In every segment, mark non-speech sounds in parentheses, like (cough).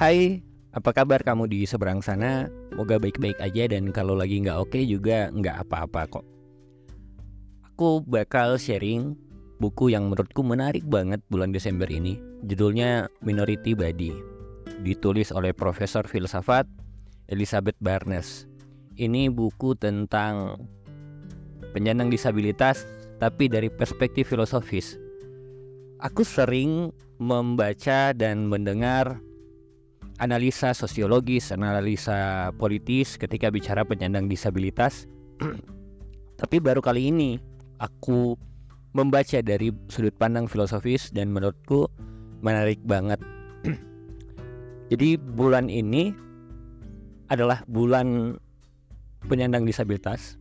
Hai, apa kabar kamu di seberang sana? Moga baik-baik aja dan kalau lagi nggak oke juga nggak apa-apa kok. Aku bakal sharing buku yang menurutku menarik banget bulan Desember ini. Judulnya Minority Body. Ditulis oleh Profesor Filsafat Elizabeth Barnes. Ini buku tentang penyandang disabilitas tapi dari perspektif filosofis. Aku sering membaca dan mendengar analisa sosiologis, analisa politis ketika bicara penyandang disabilitas. (clears throat) Tapi baru kali ini aku membaca dari sudut pandang filosofis dan menurutku menarik banget. (clears throat) Jadi bulan ini adalah bulan penyandang disabilitas.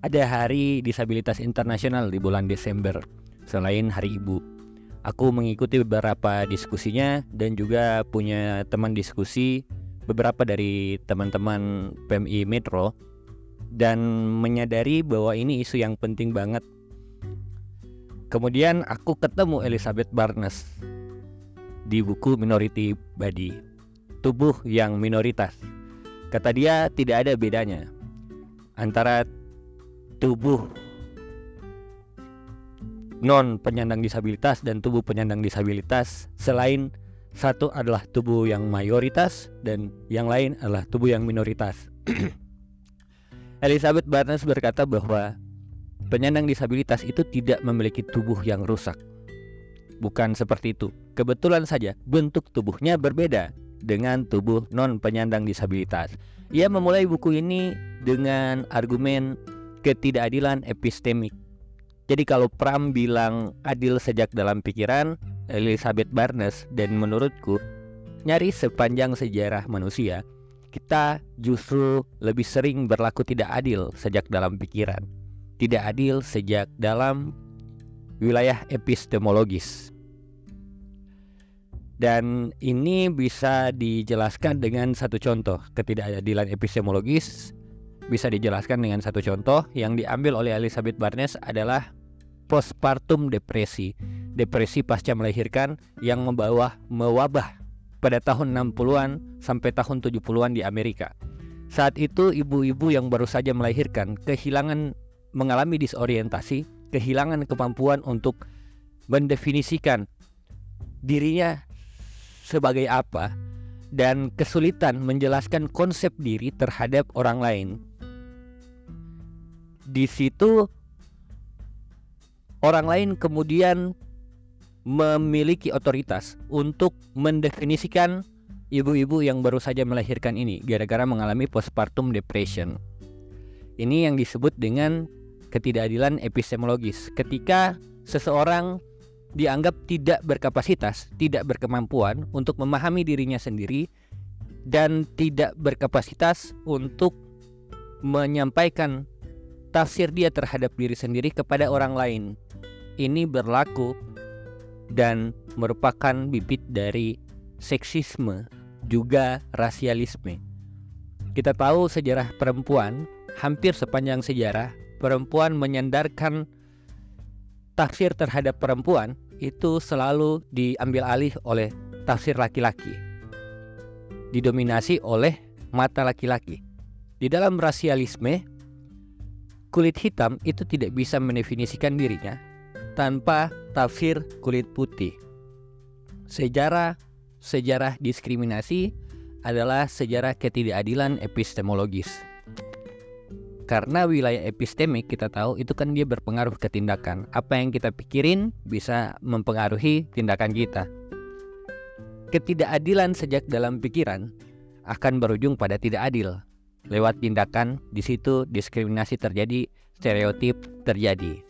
Ada hari disabilitas internasional di bulan Desember selain hari ibu aku mengikuti beberapa diskusinya dan juga punya teman diskusi beberapa dari teman-teman PMI Metro dan menyadari bahwa ini isu yang penting banget. Kemudian aku ketemu Elizabeth Barnes di buku Minority Body, tubuh yang minoritas. Kata dia tidak ada bedanya antara tubuh non penyandang disabilitas dan tubuh penyandang disabilitas selain satu adalah tubuh yang mayoritas dan yang lain adalah tubuh yang minoritas. (clears throat) Elizabeth Barnes berkata bahwa penyandang disabilitas itu tidak memiliki tubuh yang rusak. Bukan seperti itu. Kebetulan saja bentuk tubuhnya berbeda dengan tubuh non penyandang disabilitas. Ia memulai buku ini dengan argumen ketidakadilan epistemik jadi kalau Pram bilang adil sejak dalam pikiran Elizabeth Barnes dan menurutku nyari sepanjang sejarah manusia kita justru lebih sering berlaku tidak adil sejak dalam pikiran. Tidak adil sejak dalam wilayah epistemologis. Dan ini bisa dijelaskan dengan satu contoh ketidakadilan epistemologis bisa dijelaskan dengan satu contoh yang diambil oleh Elizabeth Barnes adalah postpartum depresi, depresi pasca melahirkan yang membawa mewabah pada tahun 60-an sampai tahun 70-an di Amerika. Saat itu ibu-ibu yang baru saja melahirkan kehilangan mengalami disorientasi, kehilangan kemampuan untuk mendefinisikan dirinya sebagai apa dan kesulitan menjelaskan konsep diri terhadap orang lain. Di situ orang lain kemudian memiliki otoritas untuk mendefinisikan ibu-ibu yang baru saja melahirkan ini gara-gara mengalami postpartum depression. Ini yang disebut dengan ketidakadilan epistemologis. Ketika seseorang dianggap tidak berkapasitas, tidak berkemampuan untuk memahami dirinya sendiri dan tidak berkapasitas untuk menyampaikan tafsir dia terhadap diri sendiri kepada orang lain. Ini berlaku dan merupakan bibit dari seksisme juga rasialisme. Kita tahu sejarah perempuan, hampir sepanjang sejarah perempuan menyandarkan tafsir terhadap perempuan itu selalu diambil alih oleh tafsir laki-laki. Didominasi oleh mata laki-laki. Di dalam rasialisme, kulit hitam itu tidak bisa mendefinisikan dirinya tanpa tafsir kulit putih. Sejarah sejarah diskriminasi adalah sejarah ketidakadilan epistemologis. Karena wilayah epistemik kita tahu itu kan dia berpengaruh ke tindakan. Apa yang kita pikirin bisa mempengaruhi tindakan kita. Ketidakadilan sejak dalam pikiran akan berujung pada tidak adil lewat tindakan di situ diskriminasi terjadi, stereotip terjadi.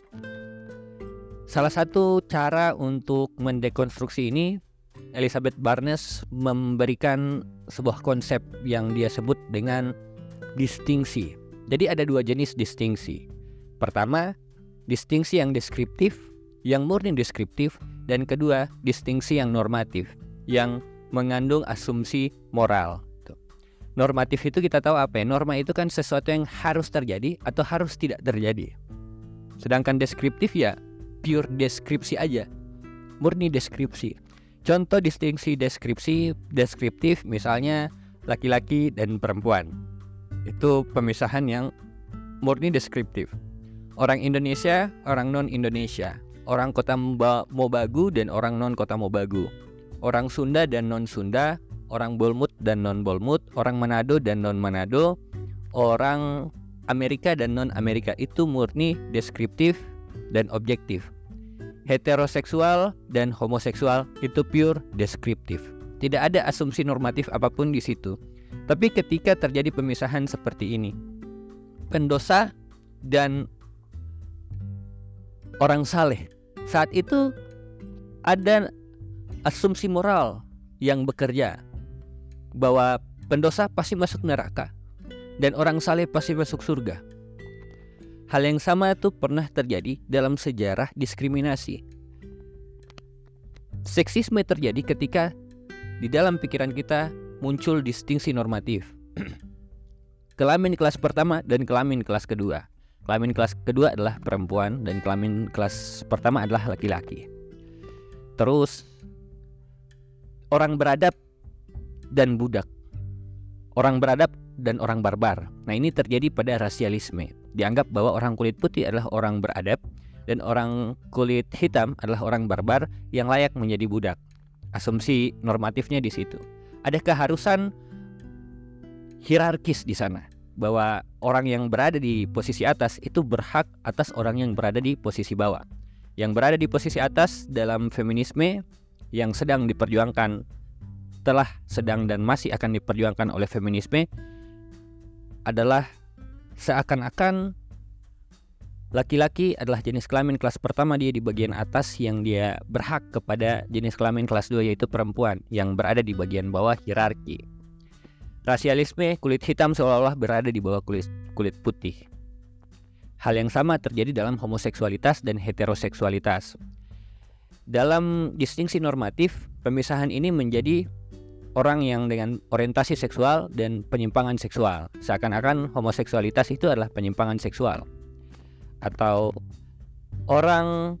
Salah satu cara untuk mendekonstruksi ini Elizabeth Barnes memberikan sebuah konsep yang dia sebut dengan distingsi. Jadi ada dua jenis distingsi. Pertama, distingsi yang deskriptif, yang murni deskriptif, dan kedua, distingsi yang normatif, yang mengandung asumsi moral. Normatif itu kita tahu apa ya? Norma itu kan sesuatu yang harus terjadi atau harus tidak terjadi. Sedangkan deskriptif ya pure deskripsi aja. Murni deskripsi. Contoh distingsi deskripsi deskriptif misalnya laki-laki dan perempuan. Itu pemisahan yang murni deskriptif. Orang Indonesia, orang non Indonesia, orang kota Mobagu dan orang non kota Mobagu, orang Sunda dan non Sunda, orang Bolmut dan non Bolmut, orang Manado dan non Manado, orang Amerika dan non Amerika itu murni deskriptif dan objektif heteroseksual dan homoseksual itu pure deskriptif. Tidak ada asumsi normatif apa pun di situ. Tapi ketika terjadi pemisahan seperti ini, pendosa dan orang saleh, saat itu ada asumsi moral yang bekerja bahwa pendosa pasti masuk neraka dan orang saleh pasti masuk surga. Hal yang sama itu pernah terjadi dalam sejarah diskriminasi. Seksisme terjadi ketika di dalam pikiran kita muncul distingsi normatif. (clears throat) kelamin kelas pertama dan kelamin kelas kedua. Kelamin kelas kedua adalah perempuan dan kelamin kelas pertama adalah laki-laki. Terus orang beradab dan budak. Orang beradab dan orang barbar. Nah, ini terjadi pada rasialisme dianggap bahwa orang kulit putih adalah orang beradab dan orang kulit hitam adalah orang barbar yang layak menjadi budak. Asumsi normatifnya di situ. Ada keharusan hierarkis di sana bahwa orang yang berada di posisi atas itu berhak atas orang yang berada di posisi bawah. Yang berada di posisi atas dalam feminisme yang sedang diperjuangkan telah sedang dan masih akan diperjuangkan oleh feminisme adalah seakan-akan laki-laki adalah jenis kelamin kelas pertama dia di bagian atas yang dia berhak kepada jenis kelamin kelas 2 yaitu perempuan yang berada di bagian bawah hierarki. Rasialisme kulit hitam seolah-olah berada di bawah kulit kulit putih. Hal yang sama terjadi dalam homoseksualitas dan heteroseksualitas. Dalam distingsi normatif, pemisahan ini menjadi orang yang dengan orientasi seksual dan penyimpangan seksual. Seakan-akan homoseksualitas itu adalah penyimpangan seksual. Atau orang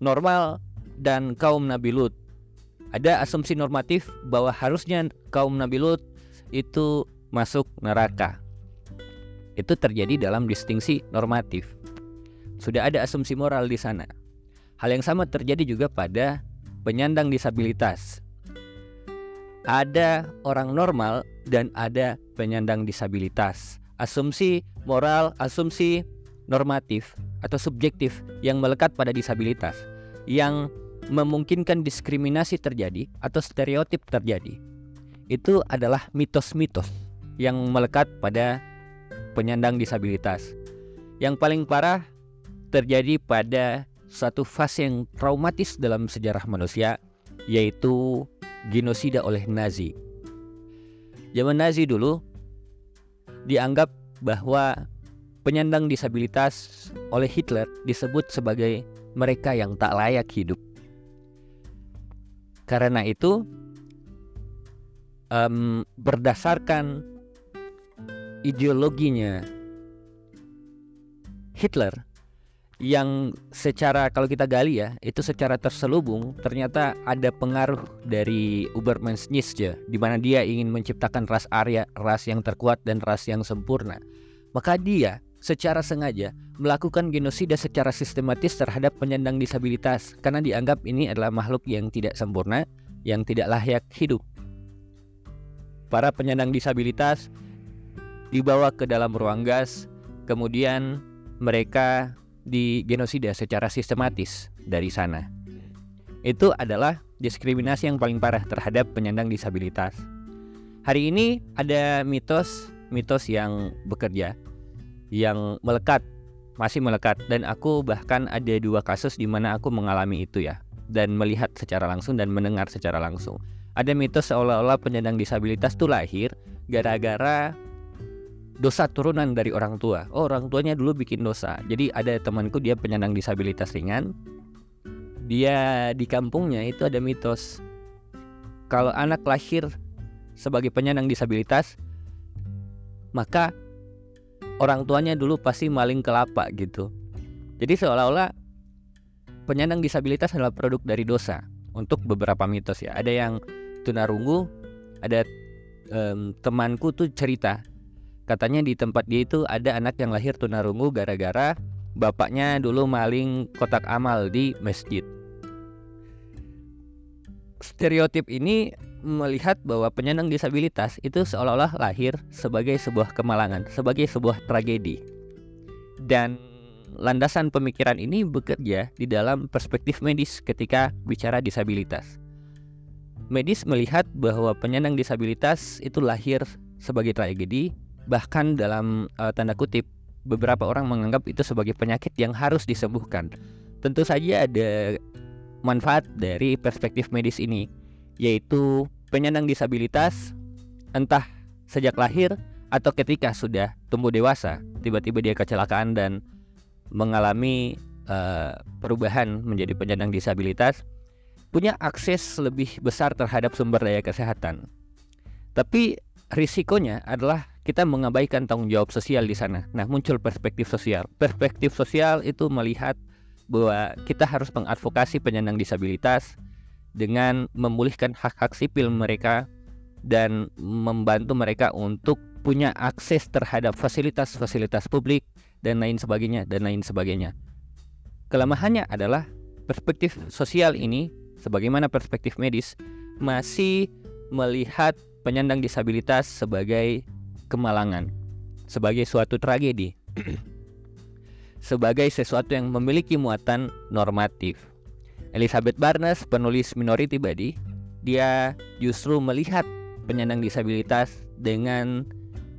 normal dan kaum Nabi Lut. Ada asumsi normatif bahwa harusnya kaum Nabi Lut itu masuk neraka. Itu terjadi dalam distingsi normatif. Sudah ada asumsi moral di sana. Hal yang sama terjadi juga pada penyandang disabilitas ada orang normal dan ada penyandang disabilitas. Asumsi moral, asumsi normatif atau subjektif yang melekat pada disabilitas yang memungkinkan diskriminasi terjadi atau stereotip terjadi. Itu adalah mitos-mitos yang melekat pada penyandang disabilitas. Yang paling parah terjadi pada satu fase yang traumatis dalam sejarah manusia yaitu genosida oleh Nazi. Zaman Nazi dulu dianggap bahwa penyandang disabilitas oleh Hitler disebut sebagai mereka yang tak layak hidup. Karena itu, um, berdasarkan ideologinya Hitler yang secara kalau kita gali ya itu secara terselubung ternyata ada pengaruh dari Ubermans Nietzsche di mana dia ingin menciptakan ras Arya, ras yang terkuat dan ras yang sempurna. Maka dia secara sengaja melakukan genosida secara sistematis terhadap penyandang disabilitas karena dianggap ini adalah makhluk yang tidak sempurna, yang tidak layak hidup. Para penyandang disabilitas dibawa ke dalam ruang gas, kemudian mereka di genosida secara sistematis dari sana. Itu adalah diskriminasi yang paling parah terhadap penyandang disabilitas. Hari ini ada mitos mitos yang bekerja yang melekat masih melekat dan aku bahkan ada dua kasus di mana aku mengalami itu ya dan melihat secara langsung dan mendengar secara langsung. Ada mitos seolah-olah penyandang disabilitas itu lahir gara-gara dosa turunan dari orang tua. Oh, orang tuanya dulu bikin dosa. Jadi ada temanku dia penyandang disabilitas ringan. Dia di kampungnya itu ada mitos kalau anak lahir sebagai penyandang disabilitas maka orang tuanya dulu pasti maling kelapa gitu. Jadi seolah-olah penyandang disabilitas adalah produk dari dosa. untuk beberapa mitos ya. Ada yang tunarungu, ada um, temanku tuh cerita katanya di tempat dia itu ada anak yang lahir tunarungu gara-gara bapaknya dulu maling kotak amal di masjid. Stereotip ini melihat bahwa penyandang disabilitas itu seolah-olah lahir sebagai sebuah kemalangan, sebagai sebuah tragedi. Dan landasan pemikiran ini bekerja di dalam perspektif medis ketika bicara disabilitas. Medis melihat bahwa penyandang disabilitas itu lahir sebagai tragedi Bahkan dalam uh, tanda kutip beberapa orang menganggap itu sebagai penyakit yang harus disembuhkan. Tentu saja ada manfaat dari perspektif medis ini, yaitu penyandang disabilitas entah sejak lahir atau ketika sudah tumbuh dewasa, tiba-tiba dia kecelakaan dan mengalami uh, perubahan menjadi penyandang disabilitas, punya akses lebih besar terhadap sumber daya kesehatan. Tapi risikonya adalah kita mengabaikan tanggung jawab sosial di sana. Nah, muncul perspektif sosial. Perspektif sosial itu melihat bahwa kita harus mengadvokasi penyandang disabilitas dengan memulihkan hak-hak sipil mereka dan membantu mereka untuk punya akses terhadap fasilitas-fasilitas publik dan lain sebagainya dan lain sebagainya. Kelemahannya adalah perspektif sosial ini sebagaimana perspektif medis masih melihat penyandang disabilitas sebagai kemalangan, sebagai suatu tragedi, (clears throat) sebagai sesuatu yang memiliki muatan normatif. Elizabeth Barnes, penulis Minority Body, dia justru melihat penyandang disabilitas dengan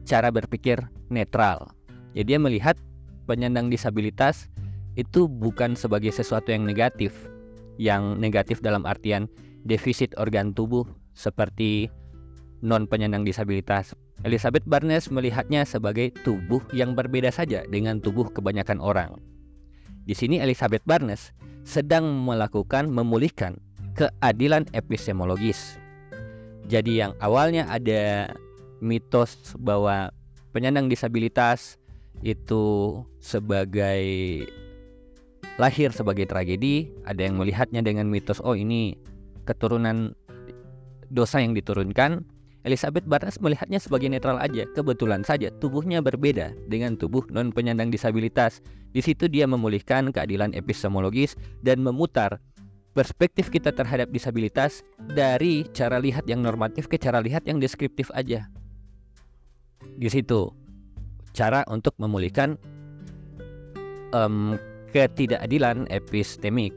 cara berpikir netral. Jadi dia melihat penyandang disabilitas itu bukan sebagai sesuatu yang negatif, yang negatif dalam artian defisit organ tubuh seperti non penyandang disabilitas. Elizabeth Barnes melihatnya sebagai tubuh yang berbeda saja dengan tubuh kebanyakan orang. Di sini Elizabeth Barnes sedang melakukan memulihkan keadilan epistemologis. Jadi yang awalnya ada mitos bahwa penyandang disabilitas itu sebagai lahir sebagai tragedi, ada yang melihatnya dengan mitos oh ini keturunan dosa yang diturunkan, Elizabeth Barnes melihatnya sebagai netral aja. Kebetulan saja tubuhnya berbeda dengan tubuh non penyandang disabilitas. Di situ dia memulihkan keadilan epistemologis dan memutar perspektif kita terhadap disabilitas dari cara lihat yang normatif ke cara lihat yang deskriptif aja. Di situ cara untuk memulihkan um, ketidakadilan epistemik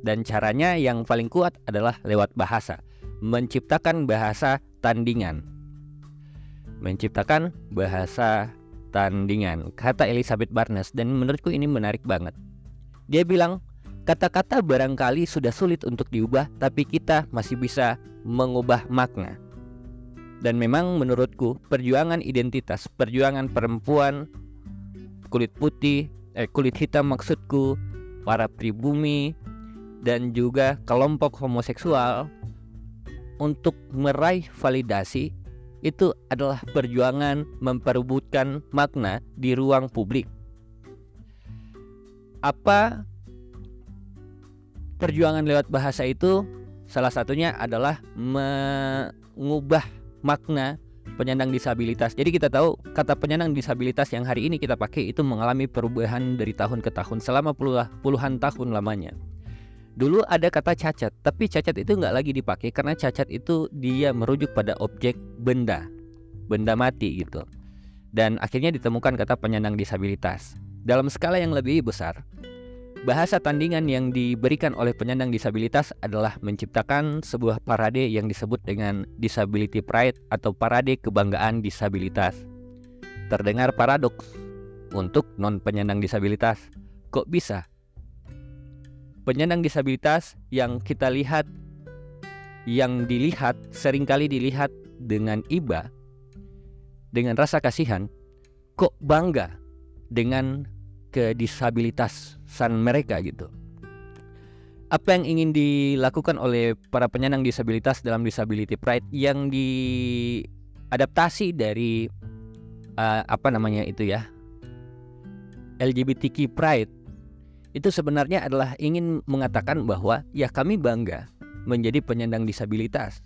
dan caranya yang paling kuat adalah lewat bahasa menciptakan bahasa tandingan. Menciptakan bahasa tandingan, kata Elizabeth Barnes dan menurutku ini menarik banget. Dia bilang, kata-kata barangkali sudah sulit untuk diubah tapi kita masih bisa mengubah makna. Dan memang menurutku perjuangan identitas, perjuangan perempuan kulit putih, eh kulit hitam maksudku, para pribumi dan juga kelompok homoseksual untuk meraih validasi itu adalah perjuangan memperebutkan makna di ruang publik. Apa perjuangan lewat bahasa itu? Salah satunya adalah mengubah makna penyandang disabilitas. Jadi kita tahu kata penyandang disabilitas yang hari ini kita pakai itu mengalami perubahan dari tahun ke tahun selama puluhan tahun lamanya. Dulu ada kata cacat, tapi cacat itu nggak lagi dipakai karena cacat itu dia merujuk pada objek benda, benda mati gitu. Dan akhirnya ditemukan kata penyandang disabilitas. Dalam skala yang lebih besar, bahasa tandingan yang diberikan oleh penyandang disabilitas adalah menciptakan sebuah parade yang disebut dengan disability pride atau parade kebanggaan disabilitas. Terdengar paradoks untuk non penyandang disabilitas. Kok bisa penyandang disabilitas yang kita lihat yang dilihat sering kali dilihat dengan iba dengan rasa kasihan kok bangga dengan kedisabilitasan mereka gitu. Apa yang ingin dilakukan oleh para penyandang disabilitas dalam disability pride yang diadaptasi dari uh, apa namanya itu ya LGBTQ pride itu sebenarnya adalah ingin mengatakan bahwa ya kami bangga menjadi penyandang disabilitas.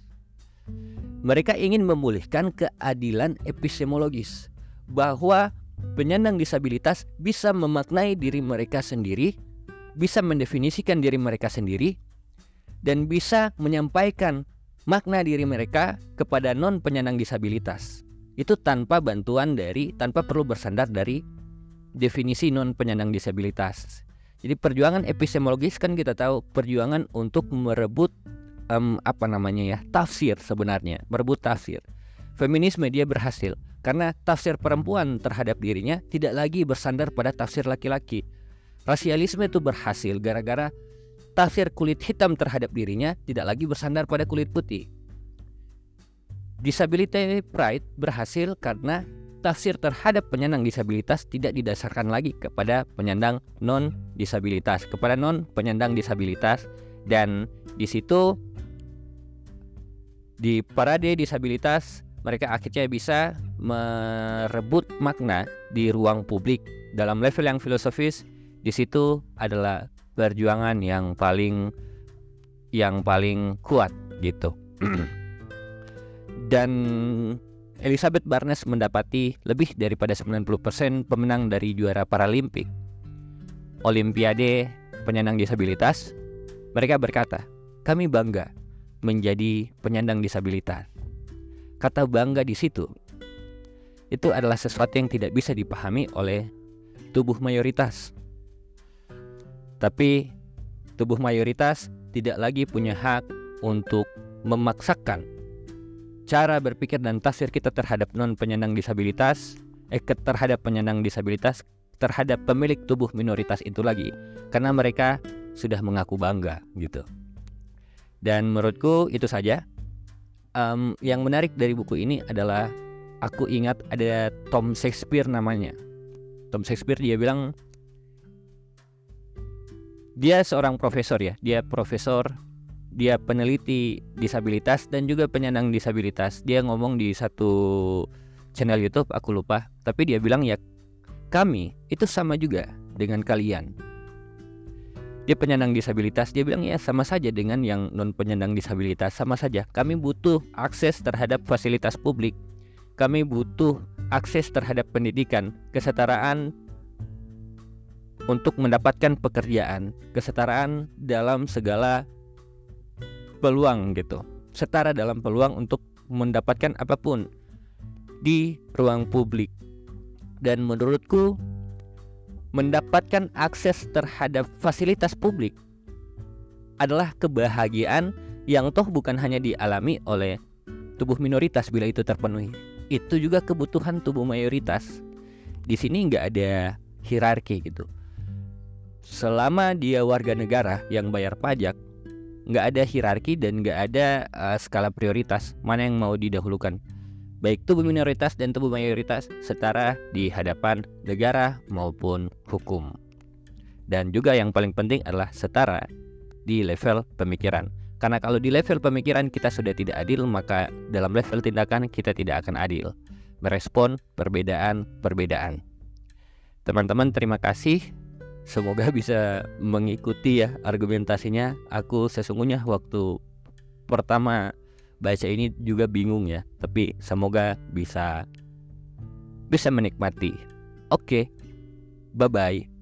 Mereka ingin memulihkan keadilan epistemologis bahwa penyandang disabilitas bisa memaknai diri mereka sendiri, bisa mendefinisikan diri mereka sendiri, dan bisa menyampaikan makna diri mereka kepada non penyandang disabilitas. Itu tanpa bantuan dari, tanpa perlu bersandar dari definisi non penyandang disabilitas. Jadi perjuangan epistemologis kan kita tahu perjuangan untuk merebut um, apa namanya ya tafsir sebenarnya, merebut tafsir. Feminisme dia berhasil karena tafsir perempuan terhadap dirinya tidak lagi bersandar pada tafsir laki-laki. Rasialisme itu berhasil gara-gara tafsir kulit hitam terhadap dirinya tidak lagi bersandar pada kulit putih. Disability pride berhasil karena tafsir terhadap penyandang disabilitas tidak didasarkan lagi kepada penyandang non disabilitas, kepada non penyandang disabilitas. Dan di situ di parade disabilitas mereka akhirnya bisa merebut makna di ruang publik. Dalam level yang filosofis di situ adalah perjuangan yang paling yang paling kuat gitu. (clears throat) Dan Elizabeth Barnes mendapati lebih daripada 90% pemenang dari juara Paralimpik. Olimpiade penyandang disabilitas, mereka berkata, "Kami bangga menjadi penyandang disabilitas." Kata bangga di situ itu adalah sesuatu yang tidak bisa dipahami oleh tubuh mayoritas. Tapi tubuh mayoritas tidak lagi punya hak untuk memaksakan cara berpikir dan tafsir kita terhadap non penyandang disabilitas, eh terhadap penyandang disabilitas, terhadap pemilik tubuh minoritas itu lagi, karena mereka sudah mengaku bangga gitu. Dan menurutku itu saja. Um, yang menarik dari buku ini adalah aku ingat ada Tom Shakespeare namanya. Tom Shakespeare dia bilang dia seorang profesor ya, dia profesor dia peneliti disabilitas dan juga penyandang disabilitas. Dia ngomong di satu channel YouTube, aku lupa, tapi dia bilang ya kami itu sama juga dengan kalian. Dia penyandang disabilitas, dia bilang ya sama saja dengan yang non penyandang disabilitas, sama saja. Kami butuh akses terhadap fasilitas publik. Kami butuh akses terhadap pendidikan, kesetaraan untuk mendapatkan pekerjaan, kesetaraan dalam segala peluang gitu. Setara dalam peluang untuk mendapatkan apa pun di ruang publik. Dan menurutku mendapatkan akses terhadap fasilitas publik adalah kebahagiaan yang toh bukan hanya dialami oleh tubuh minoritas bila itu terpenuhi. Itu juga kebutuhan tubuh mayoritas. Di sini nggak ada hierarki gitu. Selama dia warga negara yang bayar pajak nggak ada hierarki dan nggak ada uh, skala prioritas mana yang mau didahulukan. Baik tubuh minoritas dan tubuh mayoritas setara di hadapan negara maupun hukum. Dan juga yang paling penting adalah setara di level pemikiran. Karena kalau di level pemikiran kita sudah tidak adil maka dalam level tindakan kita tidak akan adil. Merespon perbedaan-perbedaan. Teman-teman terima kasih semoga (laughs) bisa mengikuti ya argumentasinya. Aku sesungguhnya waktu pertama baca ini juga bingung ya, tapi semoga bisa bisa menikmati. Oke. Bye bye.